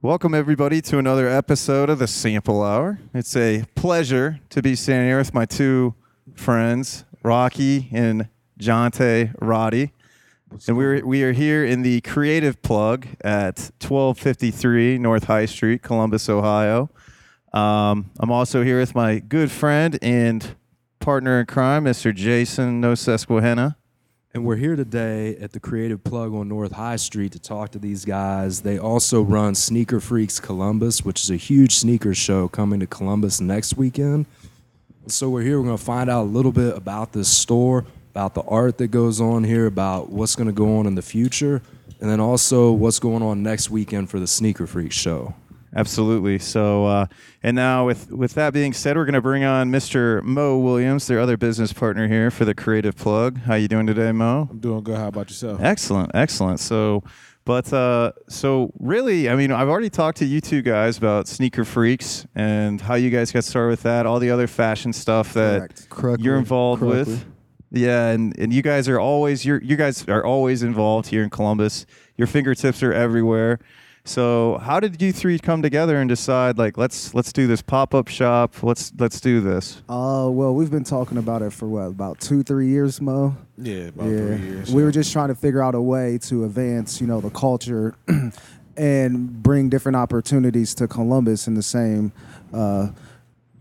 Welcome, everybody, to another episode of the Sample Hour. It's a pleasure to be standing here with my two friends, Rocky and Jonte Roddy. And we're, we are here in the Creative Plug at 1253 North High Street, Columbus, Ohio. Um, I'm also here with my good friend and partner in crime, Mr. Jason No Susquehanna. And we're here today at the Creative Plug on North High Street to talk to these guys. They also run Sneaker Freaks Columbus, which is a huge sneaker show coming to Columbus next weekend. So we're here, we're going to find out a little bit about this store, about the art that goes on here, about what's going to go on in the future, and then also what's going on next weekend for the Sneaker Freaks show. Absolutely. So, uh, and now with with that being said, we're going to bring on Mr. Mo Williams, their other business partner here for the Creative Plug. How you doing today, Mo? I'm doing good. How about yourself? Excellent, excellent. So, but uh, so really, I mean, I've already talked to you two guys about sneaker freaks and how you guys got started with that, all the other fashion stuff that. Correctly. you're involved Correctly. with. Yeah, and, and you guys are always you're you guys are always involved here in Columbus. Your fingertips are everywhere. So how did you three come together and decide like let's let's do this pop up shop? Let's let's do this. Uh, well, we've been talking about it for what about two, three years, Mo. Yeah, about yeah, three years. we were just trying to figure out a way to advance, you know, the culture and bring different opportunities to Columbus in the same uh,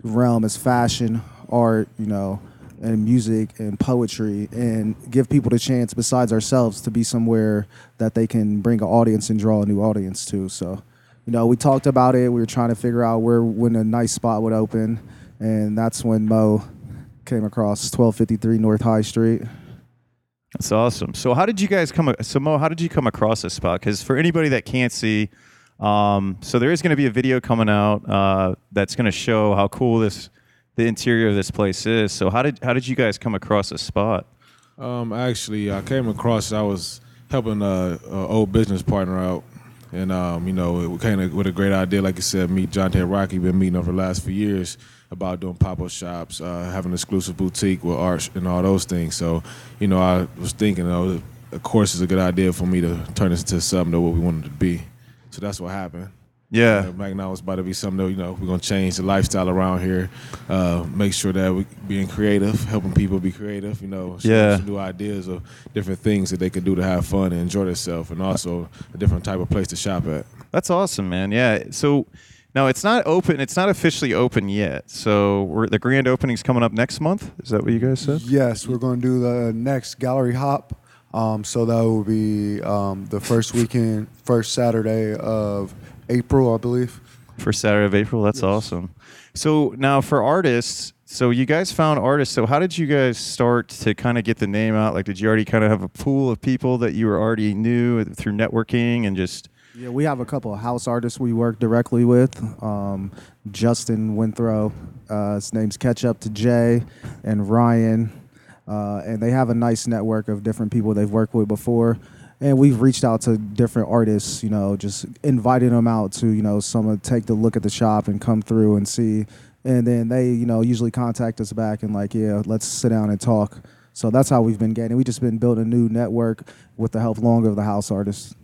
realm as fashion, art, you know, and music and poetry, and give people the chance, besides ourselves, to be somewhere that they can bring an audience and draw a new audience to. So, you know, we talked about it. We were trying to figure out where when a nice spot would open, and that's when Mo came across 1253 North High Street. That's awesome. So how did you guys come? So Mo, how did you come across this spot? Because for anybody that can't see, um, so there is going to be a video coming out uh, that's going to show how cool this the interior of this place is. So how did how did you guys come across this spot? Um, actually, I came across. I was helping a, a old business partner out, and um, you know, it came with a great idea. Like you said, meet John Ted Rocky. Been meeting over the last few years about doing pop up shops, uh, having an exclusive boutique with art and all those things. So, you know, I was thinking, know, of course, it's a good idea for me to turn this into something to what we wanted to be. So that's what happened. Yeah. Uh, Back now it's about to be something that, you know, we're going to change the lifestyle around here, uh, make sure that we're being creative, helping people be creative, you know, Yeah. some new ideas of different things that they can do to have fun and enjoy themselves and also a different type of place to shop at. That's awesome, man. Yeah. So now it's not open. It's not officially open yet. So we're, the grand opening's coming up next month. Is that what you guys said? Yes, we're going to do the next gallery hop. Um, so that will be um, the first weekend, first Saturday of April, I believe. First Saturday of April. That's awesome. So now for artists, so you guys found artists. So how did you guys start to kind of get the name out? Like, did you already kind of have a pool of people that you were already knew through networking and just? Yeah, we have a couple of house artists we work directly with. Um, Justin Winthrow, uh, his name's Catch Up to Jay, and Ryan, uh, and they have a nice network of different people they've worked with before. And we've reached out to different artists, you know, just inviting them out to, you know, someone take the look at the shop and come through and see. And then they, you know, usually contact us back and like, yeah, let's sit down and talk. So that's how we've been getting. We just been building a new network with the help longer of the house artists.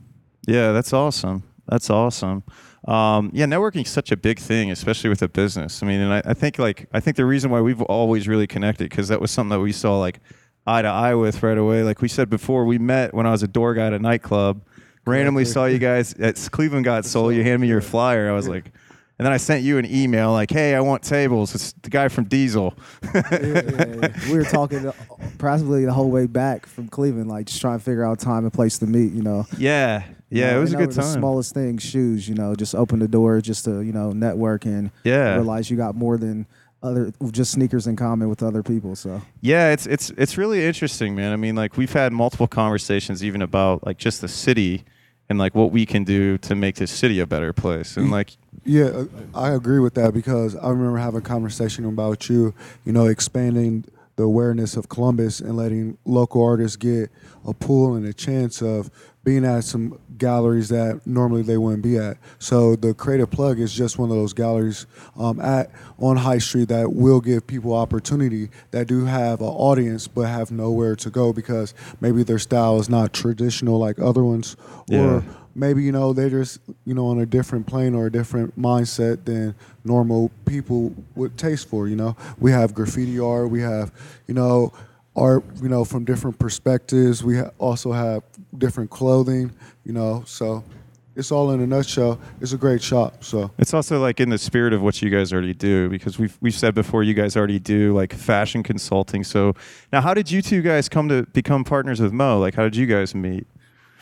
Yeah, that's awesome. That's awesome. Um, yeah, networking is such a big thing, especially with a business. I mean, and I, I think like I think the reason why we've always really connected because that was something that we saw like eye to eye with right away. Like we said before, we met when I was a door guy at a nightclub. Randomly saw you guys at Cleveland Got Sole. You handed me your flyer. I was like, and then I sent you an email like, "Hey, I want tables." It's the guy from Diesel. yeah, yeah, yeah. We were talking practically the whole way back from Cleveland, like just trying to figure out time and place to meet. You know. yeah, You yeah, know, it was a good that The smallest thing, shoes. You know, just open the door just to you know network and Yeah. realize you got more than other just sneakers in common with other people. So Yeah, it's it's it's really interesting, man. I mean, like we've had multiple conversations even about like just the city and like what we can do to make this city a better place. And like Yeah, uh, I agree with that because I remember having a conversation about you, you know, expanding the awareness of Columbus and letting local artists get a pool and a chance of being at some galleries that normally they wouldn't be at. So the Creative Plug is just one of those galleries um, at on High Street that will give people opportunity that do have an audience but have nowhere to go because maybe their style is not traditional like other ones, Yeah. or maybe you know they're just you know on a different plane or a different mindset than normal people would taste for. You know, we have graffiti art, we have you know art you know from different perspectives. We ha- also have different clothing. You know, so it's all in a nutshell. It's a great shop. So It's also like in the spirit of what you guys already do because we've we've said before you guys already do like fashion consulting. So now, how did you two guys come to become partners with Mo? Like, how did you guys meet?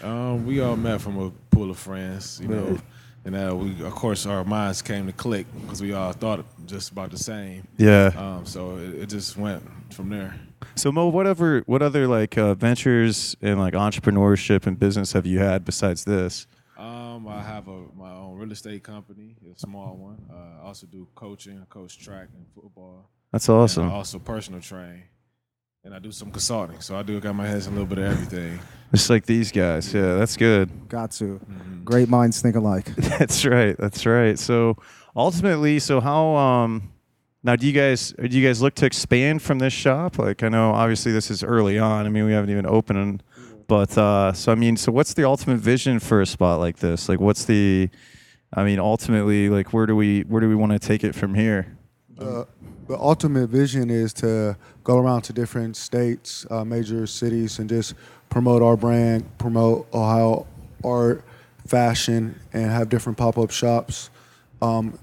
Um, we all met from a pool of friends, you know, and uh, we, of course, our minds came to click because we all thought just about the same. Yeah. Um, so it, it just went from there. So Mo, whatever, what other like uh, ventures and like entrepreneurship and business have you had besides this? Um, I have a my own real estate company, a small one. Uh, I also do coaching, I coach track and football. That's And awesome. I also personal train, and I do some consulting. So I do got my hands in a little bit of everything. Just like these guys. Yeah, that's good. Got to. Mm-hmm. Great minds think alike. That's right. That's right. So ultimately, so how um now do you guys do you guys look to expand from this shop? Like I know obviously this is early on. I mean we haven't even opened but uh so I mean so what's the ultimate vision for a spot like this? Like what's the I mean ultimately like where do we where do we want to take it from here? the, the ultimate vision is to go around to different states, uh, major cities, and just promote our brand, promote Ohio art, fashion, and have different pop up shops um,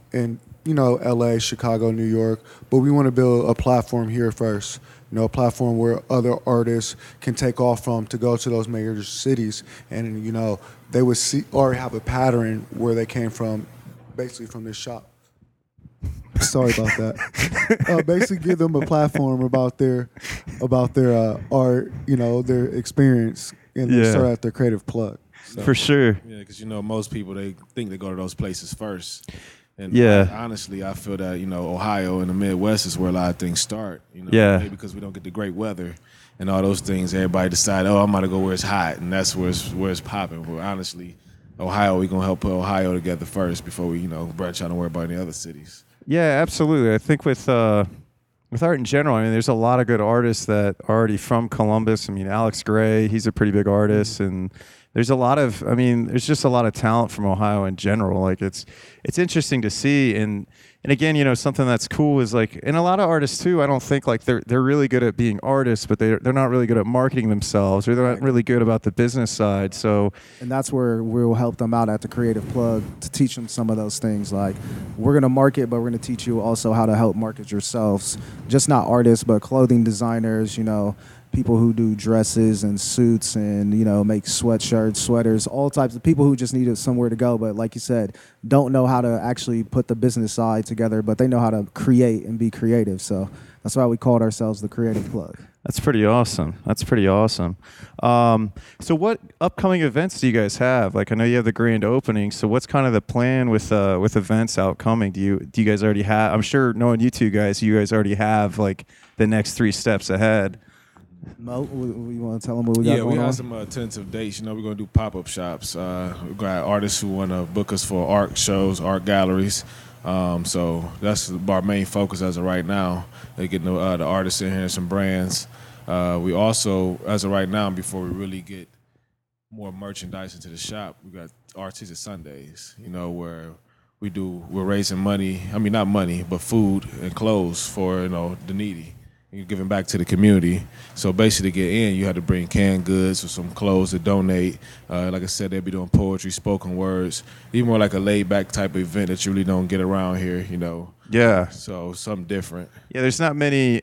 you know L.A., Chicago, New York. But we want to build a platform here first. You know, a platform where other artists can take off from to go to those major cities, and you know they would see or have a pattern where they came from, basically from this shop. Sorry about that. uh, basically, give them a platform about their about their uh, art, you know, their experience, and Yeah. start out their creative plug. So, For sure. Yeah, because you know most people they think they go to those places first. And Yeah. honestly, I feel that you know Ohio and the Midwest is where a lot of things start. You know, Yeah. maybe because we don't get the great weather and all those things. Everybody decide, oh, I'm gonna go where it's hot, and that's where it's where it's popping. But honestly, Ohio, we're gonna help put Ohio together first before we you know branch out and worry about any other cities. Yeah, absolutely. I think with uh, with art in general, I mean, there's a lot of good artists that are already from Columbus. I mean, Alex Grey, he's a pretty big mm-hmm. artist, and there's a lot of, I mean, there's just a lot of talent from Ohio in general. Like it's it's interesting to see, and and again, you know, something that's cool is like, and a lot of artists too. I don't think like they're they're really good at being artists, but they they're not really good at marketing themselves, or they're not really good about the business side. So And that's where we'll help them out at the Creative Plug to teach them some of those things. Like, we're going to market, but we're going to teach you also how to help market yourselves. Just not artists, but clothing designers, you know, people who do dresses and suits and, you know, make sweatshirts, sweaters, all types of people who just need somewhere to go. But like you said, don't know how to actually put the business side together, but they know how to create and be creative. So that's why we called ourselves the Creative Plug. That's pretty awesome. That's pretty awesome. Um, so, what upcoming events do you guys have? Like, I know you have the grand opening. So, what's kind of the plan with uh, with events outcoming? Do you do you guys already have? I'm sure knowing you two guys, you guys already have like the next three steps ahead. Mo, you want to tell them what we got going on? yeah, we on? have some uh, tentative dates. You know, we're gonna do pop up shops. Uh, we got artists who want to book us for art shows, art galleries. Um, so that's our main focus as of right now. They getting the, uh, the artists in here, some brands. Uh, we also, as of right now, before we really get more merchandise into the shop, we got Artistic Sundays. You know, where we do we're raising money. I mean, not money, but food and clothes for you know the needy. You're giving back to the community. So basically, to get in, you had to bring canned goods or some clothes to donate. Uh, like I said, they'd be doing poetry, spoken words, even more like a laid back type of event that you really don't get around here. You know, Yeah, so something different. yeah. There's not many.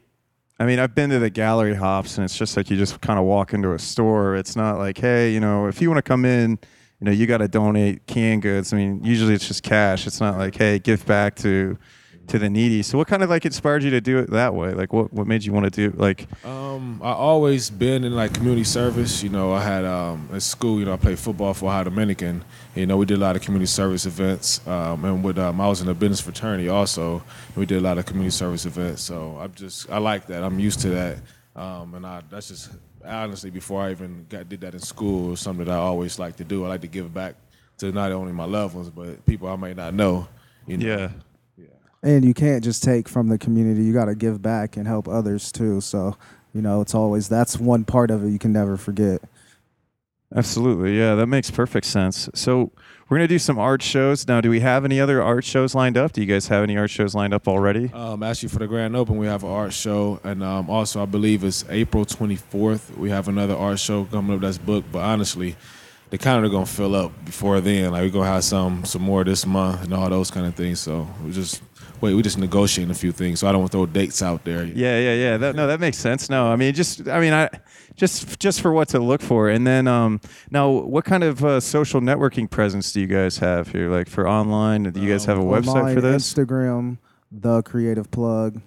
I mean, I've been to the gallery hops, and it's just like you just kind of walk into a store. It's not like, hey, you know, if you want to come in, you know, you got to donate canned goods. I mean, usually it's just cash. It's not like, hey, give back to to the needy. So, what kind of like inspired you to do it that way? Like, what what made you want to do like? Um, I always been in like community service. You know, I had um, at school. You know, I played football for Ohio Dominican. You know, we did a lot of community service events. Um, and with um, I was in a business fraternity also. We did a lot of community service events. So I'm just I like that. I'm used to that. Um, and I that's just honestly before I even got did that in school, it was something that I always like to do. I like to give back to not only my loved ones but people I may not know. You know? Yeah. And you can't just take from the community. You got to give back and help others too. So, you know, it's always that's one part of it you can never forget. Absolutely. Yeah, that makes perfect sense. So we're gonna do some art shows now. Do we have any other art shows lined up? Do you guys have any art shows lined up already? Um, actually, for the grand open, we have an art show, and um, also I believe it's April 24th. We have another art show coming up that's booked. But honestly, they kind of are gonna fill up before then. Like we're gonna have some some more this month and all those kind of things. So we just wait. we're just negotiating a few things. So I don't want to throw dates out there. Yeah, yeah, yeah. That, no, that makes sense. No, I mean, just, I mean, I, just, just for what to look for, and then, um, now, what kind of uh, social networking presence do you guys have here? Like for online, do you guys have a website Online, for this? Instagram, the creative plug.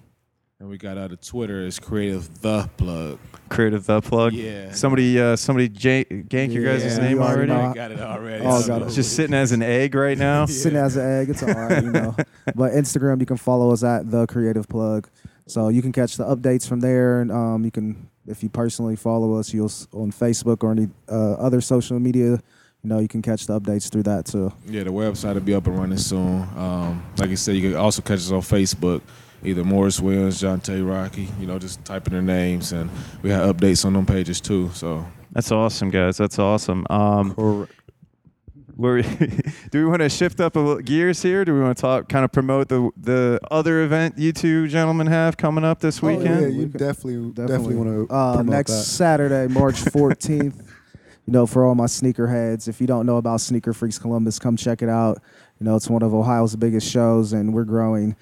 And we got out of Twitter is creative the plug. Creative the plug. Yeah. Somebody, uh, somebody j- gank your guys' Yeah, name you already already. know. got it already. Oh, so- got it. It's just sitting as an egg right now. Sitting as an egg, it's all right, you know. But Instagram, you can follow us at the creative plug. So you can catch the updates from there, and um, you can, if you personally follow us, you'll s- on Facebook or any uh, other social media. You know, you can catch the updates through that too. Yeah, the website will be up and running soon. Um, like I said, you can also catch us on Facebook, either Morris Williams, Jonte Rocky. You know, just typing their names, and we have updates on them pages too. So That's awesome, guys. That's awesome. Um, we're do we want to shift up a little gears here? Do we want to talk, kind of promote the the other event you two gentlemen have coming up this weekend? Oh, yeah, weekend? you We could- definitely, definitely, want to uh, promote next that. Saturday, March 14th. you know, for all my sneakerheads, if you don't know about Sneaker Freaks Columbus, come check it out. You know, it's one of Ohio's biggest shows, and we're growing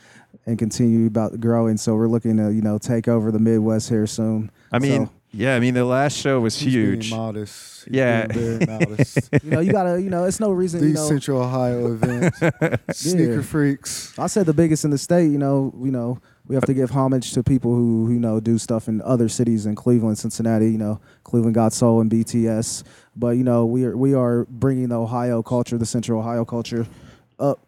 and continue about growing. So we're looking to you know take over the Midwest here soon. I mean, So, yeah, I mean the last show was He's being huge. modest. He's Yeah. being very modest. you know, you gotta, you know, it's no reason. You These know, Central Ohio events, sneaker Yeah. freaks. I said the biggest in the state. You know, you know, we have to give homage to people who, who you know do stuff in other cities in Cleveland, Cincinnati. You know, Cleveland Got Sole and BTS. But you know, we are we are bringing the Ohio culture, the Central Ohio culture, up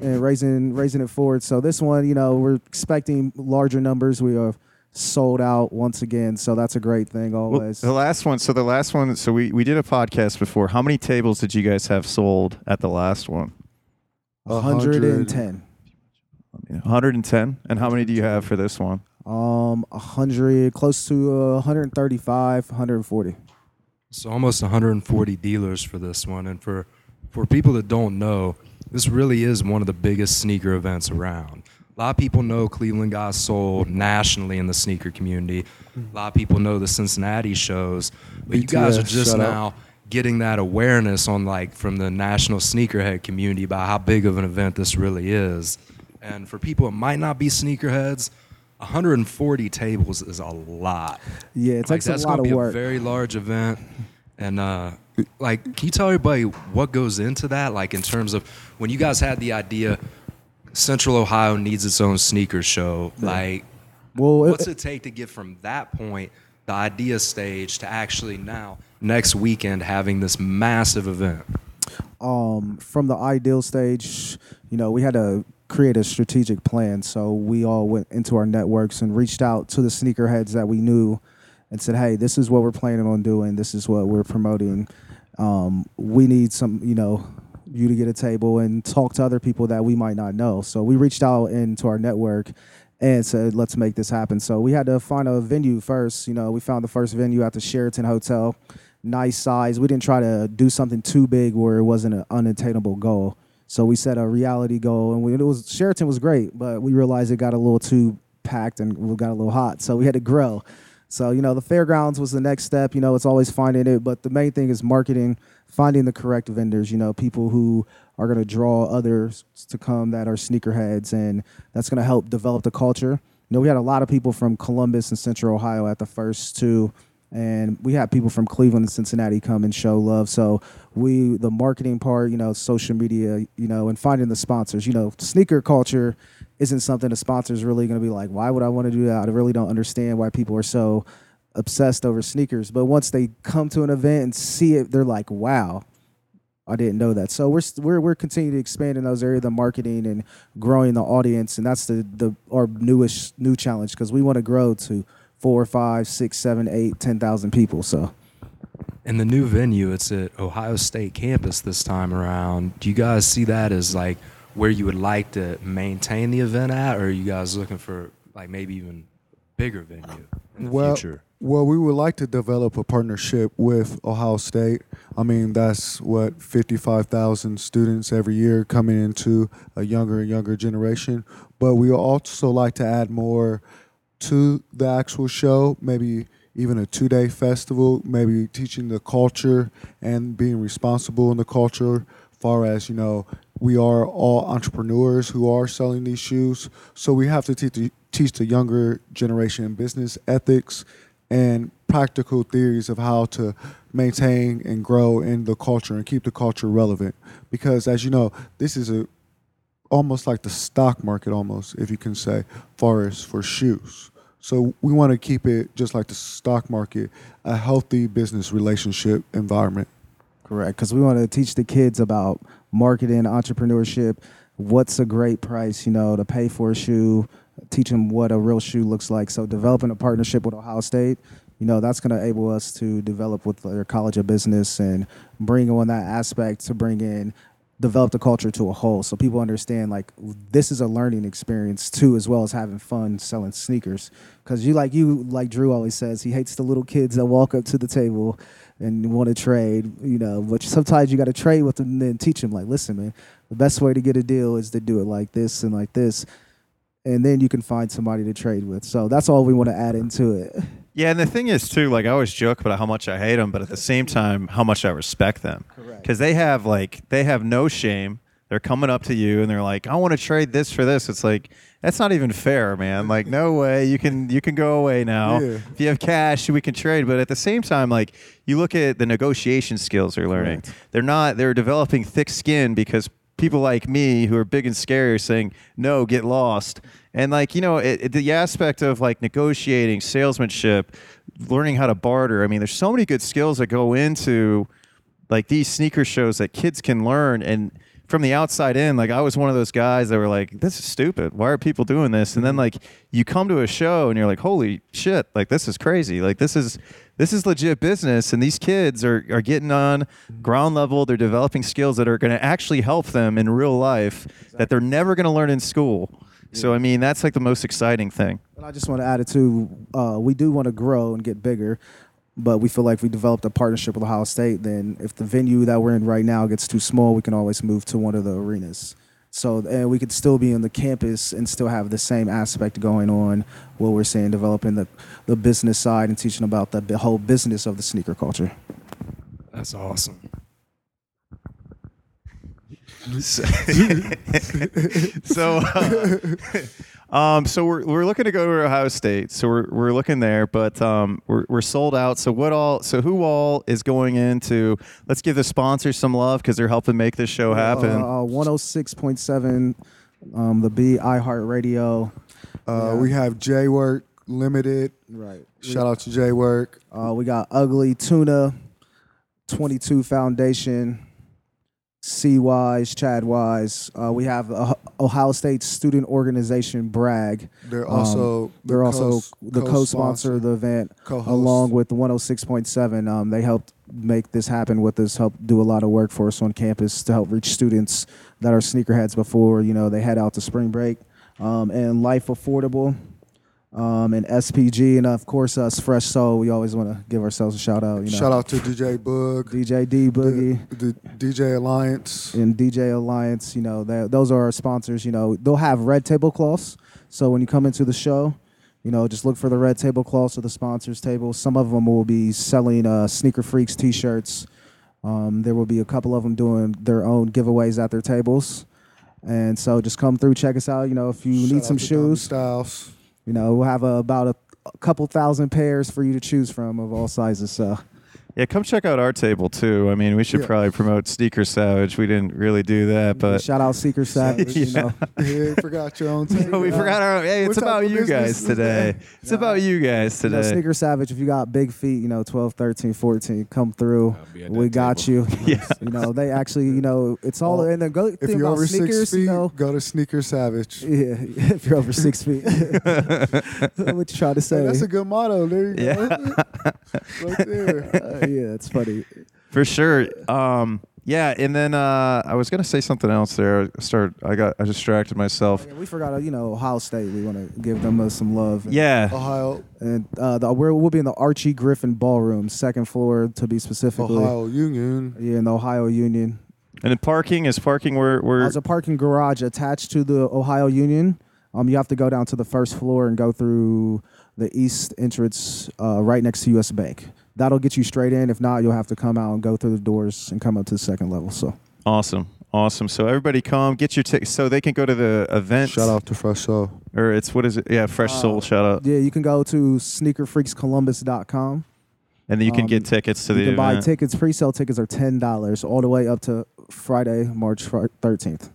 and raising raising it forward. So this one, you know, we're expecting larger numbers. We are sold out once again, so that's a great thing Well, always. the last one. So the last one. So we we did a podcast before. How many tables did you guys have sold at the last one? 110. 110. And how many do you have for this one? Um, 100, close to uh, 135, 140. So almost 140 dealers for this one, and for for people that don't know, this really is one of the biggest sneaker events around. A lot of people know Cleveland Got Sole nationally in the sneaker community. A lot of people know the Cincinnati shows, but you guys are just now getting that awareness on like from the national sneakerhead community about how big of an event this really is. And for people that might not be sneakerheads, 140 tables is a lot Yeah, it like takes that's a lot gonna of be work. a very large event and uh like can you tell everybody what goes into that? Like in terms of when you guys had the idea central ohio needs its own sneaker show like well, it- what's it take to get from that point the idea stage to actually now next weekend having this massive event? Um, from the ideal stage, you know, we had to create a strategic plan. So we all went into our networks and reached out to the sneakerheads that we knew and said, hey, this is what we're planning on doing. This is what we're promoting. Um, we need some, you know, you to get a table and talk to other people that we might not know. So we reached out into our network and said, let's make this happen. So we had to find a venue first. You know, we found the first venue at the Sheraton Hotel nice size. We didn't try to do something too big where it wasn't an unattainable goal. So we set a reality goal, and we, it was Sheraton was great, but we realized it got a little too packed and got a little hot, so we had to grow. So you know, the fairgrounds was the next step. You know, it's always finding it, but the main thing is marketing, finding the correct vendors. You know, people who are going to draw others to come that are sneakerheads, and that's going to help develop the culture. You know, we had a lot of people from Columbus and Central Ohio at the first two and we had people from Cleveland and Cincinnati come and show love. So we, the marketing part, you know, social media, you know, and finding the sponsors. You know, sneaker culture isn't something the sponsors really going to be like, why would I want to do that? I really don't understand why people are so obsessed over sneakers. But once they come to an event and see it, they're like, wow. I didn't know that. So we're we're we're continuing to expand in those areas, the marketing and growing the audience, and that's the the our newest new challenge because we want to grow to four, five, six, seven, eight, ten thousand people. So and the new venue it's at ohio state campus this time around do you guys see that as like where you would like to maintain the event at or are you guys looking for like maybe even bigger venue in the well, future well, we would like to develop a partnership with Ohio State. I mean, that's what 55,000 students every year coming into a younger and younger generation. But we also like to add more to the actual show, maybe even a two day festival, maybe teaching the culture and being responsible in the culture, far as, you know, we are all entrepreneurs who are selling these shoes. So we have to teach the, teach the younger generation business ethics and practical theories of how to maintain and grow in the culture and keep the culture relevant. Because as you know, this is a almost like the stock market almost, if you can say, far as for shoes. So we want to keep it just like the stock market, a healthy business relationship environment. Correct, because we want to teach the kids about marketing, entrepreneurship, what's a great price, you know, to pay for a shoe, teach them what a real shoe looks like. So developing a partnership with Ohio State, you know, that's going to enable us to develop with their College of Business and bring on that aspect to bring in develop the culture to a whole. So people understand like this is a learning experience too as well as having fun selling sneakers. Because you like you like drew always says he hates the little kids that walk up to the table and want to trade you know but sometimes you got to trade with them and then teach them like listen man the best way to get a deal is to do it like this and like this and then you can find somebody to trade with. So that's all we want to add into it Yeah, and the thing is too, like I always joke about how much I hate them, but at the same time, how much I respect them. Correct. Because they have like they have no shame. They're coming up to you and they're like, "I want to trade this for this." It's like that's not even fair, man. Like, no way. You can you can go away now. Yeah. If you have cash, we can trade. But at the same time, like you look at the negotiation skills they're learning. They're not. They're developing thick skin because people like me who are big and scary are saying no get lost. And like you know it, it- the aspect of like negotiating salesmanship learning how to barter i mean there's so many good skills that go into like these sneaker shows that kids can learn. And from the outside in like i was one of those guys that were like this is stupid. Why are people doing this? And then like you come to a show and you're like holy shit like this is crazy. Like this is this is legit business. And these kids are, are getting on ground level. They're developing skills that are going to actually help them in real life that they're never going to learn in school. So i mean that's like the most exciting thing. And I just want to add it too. Uh, we do want to grow and get bigger, but we feel like we developed a partnership with Ohio State, then if the venue that we're in right now gets too small, we can always move to one of the arenas. So and we could still be on the campus and still have the same aspect going on. What we're saying, developing the the business side and teaching about the whole business of the sneaker culture. That's awesome. so, so, uh, um, so we're, we're looking to go to Ohio State. So we're, we're looking there, but um, we're, we're sold out. So what all? So who all is going into? Let's give the sponsors some love because they're helping make this show happen. Uh, One hundred six point seven, um, the B iHeartRadio. Uh, We have J Work Limited. Right. Shout out to J Work. Uh, we got Ugly Tuna, 22 Foundation, C Wise, Chad Wise. Uh, we have Ohio State Student Organization Bragg. They're Um, also the they're also co- the co-sponsor of the event, co-host. along with 106.7. Um, they helped make this happen with us, helped do a lot of work for us on campus to help reach students that are sneakerheads before you know they head out to spring break. Um, and Life Affordable, um, and SPG, and of course us, Fresh Soul. We always want to give ourselves a shout out. You know, Shout out to DJ Boog, DJ D Boogie the, the DJ Alliance. and DJ Alliance. You know, that those are our sponsors. You know, they'll have red tablecloths. So when you come into the show, you know, just look for the red tablecloths or the sponsors table. Some of them will be selling uh, Sneaker Freaks T-shirts. Um, there will be a couple of them doing their own giveaways at their tables. And so just come through, check us out. You know, if you Shout need some shoes, Styles. You know, we'll have uh, about a, a couple thousand pairs for you to choose from of all sizes. So Yeah, come check out our table too. I mean, we should Yeah. probably promote Sneaker Savage. We didn't really do that, but shout out Sneaker Savage. You know, yeah, forgot your own table. we forgot our. Own. Hey, it's about you guys is today. that? It's about you guys You know, today. Sneaker Savage, if you got big feet, you know, 12, 13, 14, come through. I'll be at We got table. you. Yeah. You know, they actually, you know, it's all, Well, and the good If thing you're about over sneakers, six feet, you know, go to Sneaker Savage. Yeah, if you're over six feet. what you trying to say? that's a good motto. There you Yeah. go. right there. Yeah, it's funny. For sure. Um, yeah, and then uh, I was gonna say something else there. I start. I got. I distracted myself. Yeah, we forgot, uh, you know, Ohio State. We want to give them uh, some love. Yeah. Ohio, And uh, the, we're, we'll be in the Archie Griffin Ballroom, second floor to be specifically. Ohio Union. Yeah, in the Ohio Union. And then parking is parking where where There's a parking garage attached to the Ohio Union. Um, you have to go down to the first floor and go through the east entrance uh, right next to U.S. Bank. That'll get you straight in. If not, you'll have to come out and go through the doors and come up to the second level. So awesome. Awesome. So everybody come get your tickets so they can go to the event. Shout out to Fresh Soul. Or it's what is it? Yeah, Fresh Soul. Uh, Shout out. yeah, you can go to sneakerfreakscolumbus.com. And then you can um, get tickets to you the can buy tickets. Pre-sale tickets are ten dollars all the way up to Friday, March thirteenth.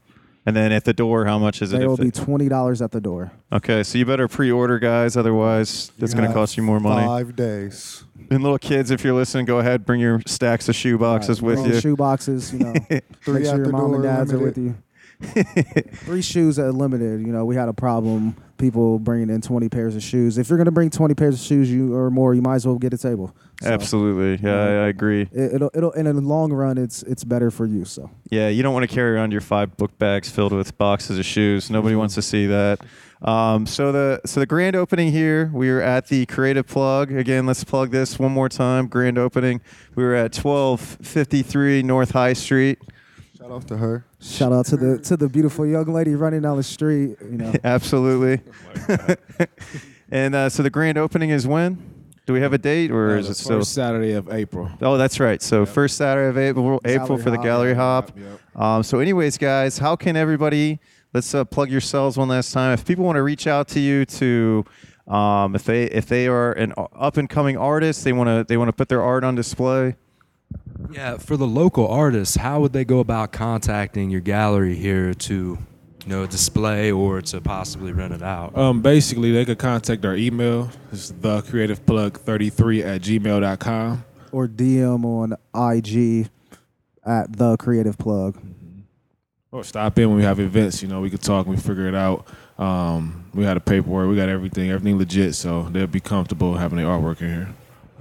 And then at the door, how much is it? It will they- be twenty dollars at the door. okay, so you better pre-order, guys. Otherwise, it's going to cost you more money. Five days. And little kids, if you're listening, go ahead, bring your stacks of shoe boxes Right, with you. Shoe boxes, you know. Three Make at sure your the mom and door, dads are with limited. you. Three shoes are limited. You know, we had a problem. People bringing in twenty pairs of shoes. If you're gonna bring twenty pairs of shoes, you or more, you might as well get a table. So Absolutely. Yeah, I, I agree. It, it'll, it'll, in the long run, it's it's better for you. So Yeah, you don't want to carry around your five book bags filled with boxes of shoes. Nobody wants to see that. Um, so the so the grand opening here, we were at the Creative Plug again. Let's plug this one more time. Grand opening. We were at twelve fifty three North High Street. Shout out to her. shout out to the to the beautiful young lady running down the street. You know, Absolutely. and uh, so the grand opening is when? Do we have a date or Uh, is the it still? first Saturday of April? Oh, that's right. So first Saturday of April, April Gallery for the Hop. Gallery Hop. Yep. Um, so, anyways, guys, how can everybody? Let's uh, plug yourselves one last time. If people want to reach out to you to, um, if they if they are an up and coming artist, they want to they want to put their art on display. Yeah, for the local artists, how would they go about contacting your gallery here to, you know, display or to possibly rent it out? Um, basically, they could contact our email. It's thecreativeplug33 at gmail.com. or DM on IG at the Creative Plug. Or stop in when we have events. You know, we could talk and we figure it out. Um, we had a paperwork. We got everything. Everything legit. So they'll be comfortable having their artwork in here.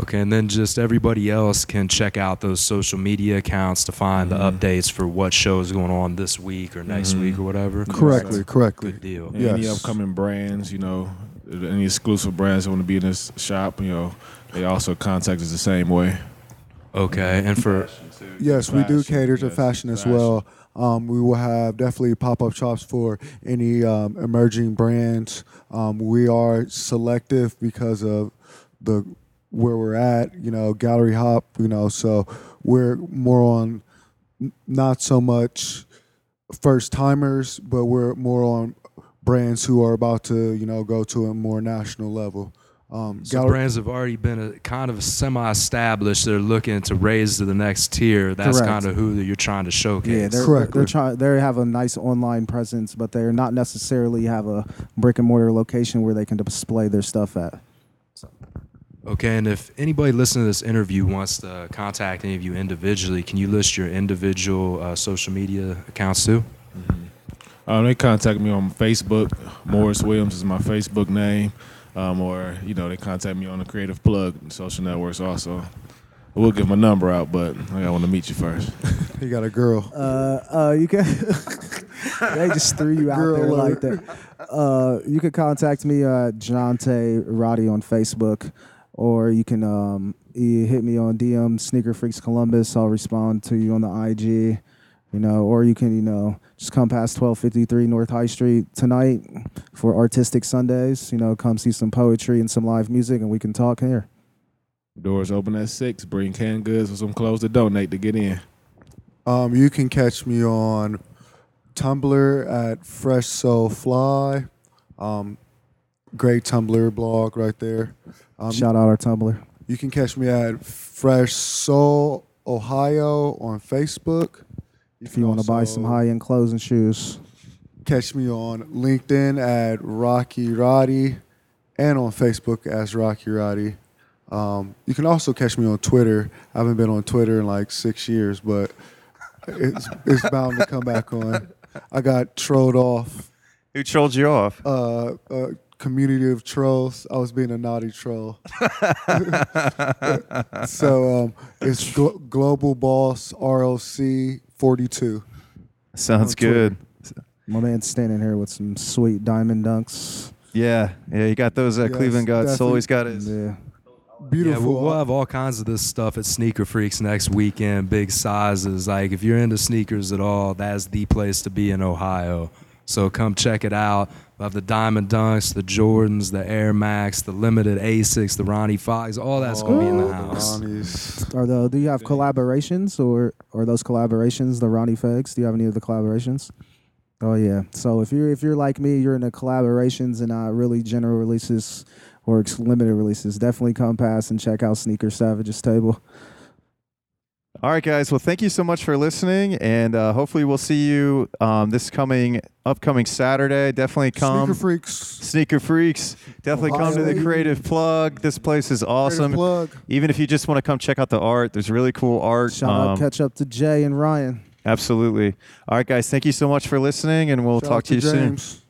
Okay, and then just everybody else can check out those social media accounts to find the updates for what shows going on this week or next week or whatever. Correctly, correctly. Good deal. And Any upcoming brands, you know, any exclusive brands that want to be in this shop, you know, they also contact us the same way. Okay, and for Yes, we do cater to yes, fashion as fashion. well. Um, we will have definitely pop up shops for any um, emerging brands. Um, we are selective because of the where we're at. You know, gallery hop. You know, so we're more on not so much first timers, but we're more on brands who are about to you know go to a more national level. Um, so gallery- brands have already been a, kind of semi-established. They're looking to raise to the next tier. That's Correct. kind of who you're trying to showcase. Yeah, they're, Correctly. they're trying. They have a nice online presence, but they're not necessarily have a brick and mortar location where they can display their stuff at. Okay, and if anybody listening to this interview wants to contact any of you individually, can you list your individual uh, social media accounts too? Um, they contact me on Facebook. Morris Williams is my Facebook name. Um, or, you know, they contact me on the Creative Plug social networks also. We'll give my number out, but I want to meet you first. you got a girl. Uh, uh, you can. they just threw you out Girl there like that. Uh, you can contact me at Jonte Roddy on Facebook, or you can um, you hit me on DM Sneaker Freaks Columbus. I'll respond to you on the IG. You know, or you can you know just come past twelve fifty three North High Street tonight for Artistic Sundays. You know, come see some poetry and some live music, and we can talk here. Doors open at 6. Bring canned goods or some clothes to donate to get in. Um, you can catch me on Tumblr at Fresh Soul Fly. Um, great Tumblr blog right there. Um, Shout out our Tumblr. you can catch me at Fresh Soul Ohio on Facebook. If you want to buy some high end clothes and shoes. catch me on LinkedIn at Rocky Roddy and on Facebook as Rocky Roddy. Um, you can also catch me on Twitter. I haven't been on Twitter in like six years, but it's it's bound to come back on. I got trolled off Who trolled you off? uh, a community of trolls. I was being a naughty troll. so um, it's Glo- Global Boss RLC 42. Sounds good. My man's standing here with some sweet diamond dunks. Yeah, yeah. You got those uh, Yes, Cleveland guys. definitely. Always got his. Yeah. Beautiful. Yeah, we'll, we'll have all kinds of this stuff at Sneaker Freaks next weekend. Big sizes. Like if you're into sneakers at all, that's the place to be in Ohio. So come check it out. We'll have the Diamond Dunks, the Jordans, the Air Max, the limited Asics, the Ronnie Fox. All that's gonna be in the oh, house. Ronnie's. Are the do you have collaborations or are those collaborations the Ronnie Fiegs? Do you have any of the collaborations? Oh yeah. So if you're if you're like me, you're into collaborations and not really general releases or ex- limited releases. Definitely come past and check out Sneaker Savage's table. All right, guys. Well, thank you so much for listening, and uh, hopefully we'll see you um, this coming upcoming Saturday. Definitely come. Sneaker Freaks. Sneaker Freaks. Definitely come to the Creative Plug. This place is awesome. Creative Plug. Even if you just want to come check out the art, there's really cool art. Shout out Um, catch up to Jay and Ryan. absolutely. All right, guys. Thank you so much for listening, and we'll Shout talk to you soon. James.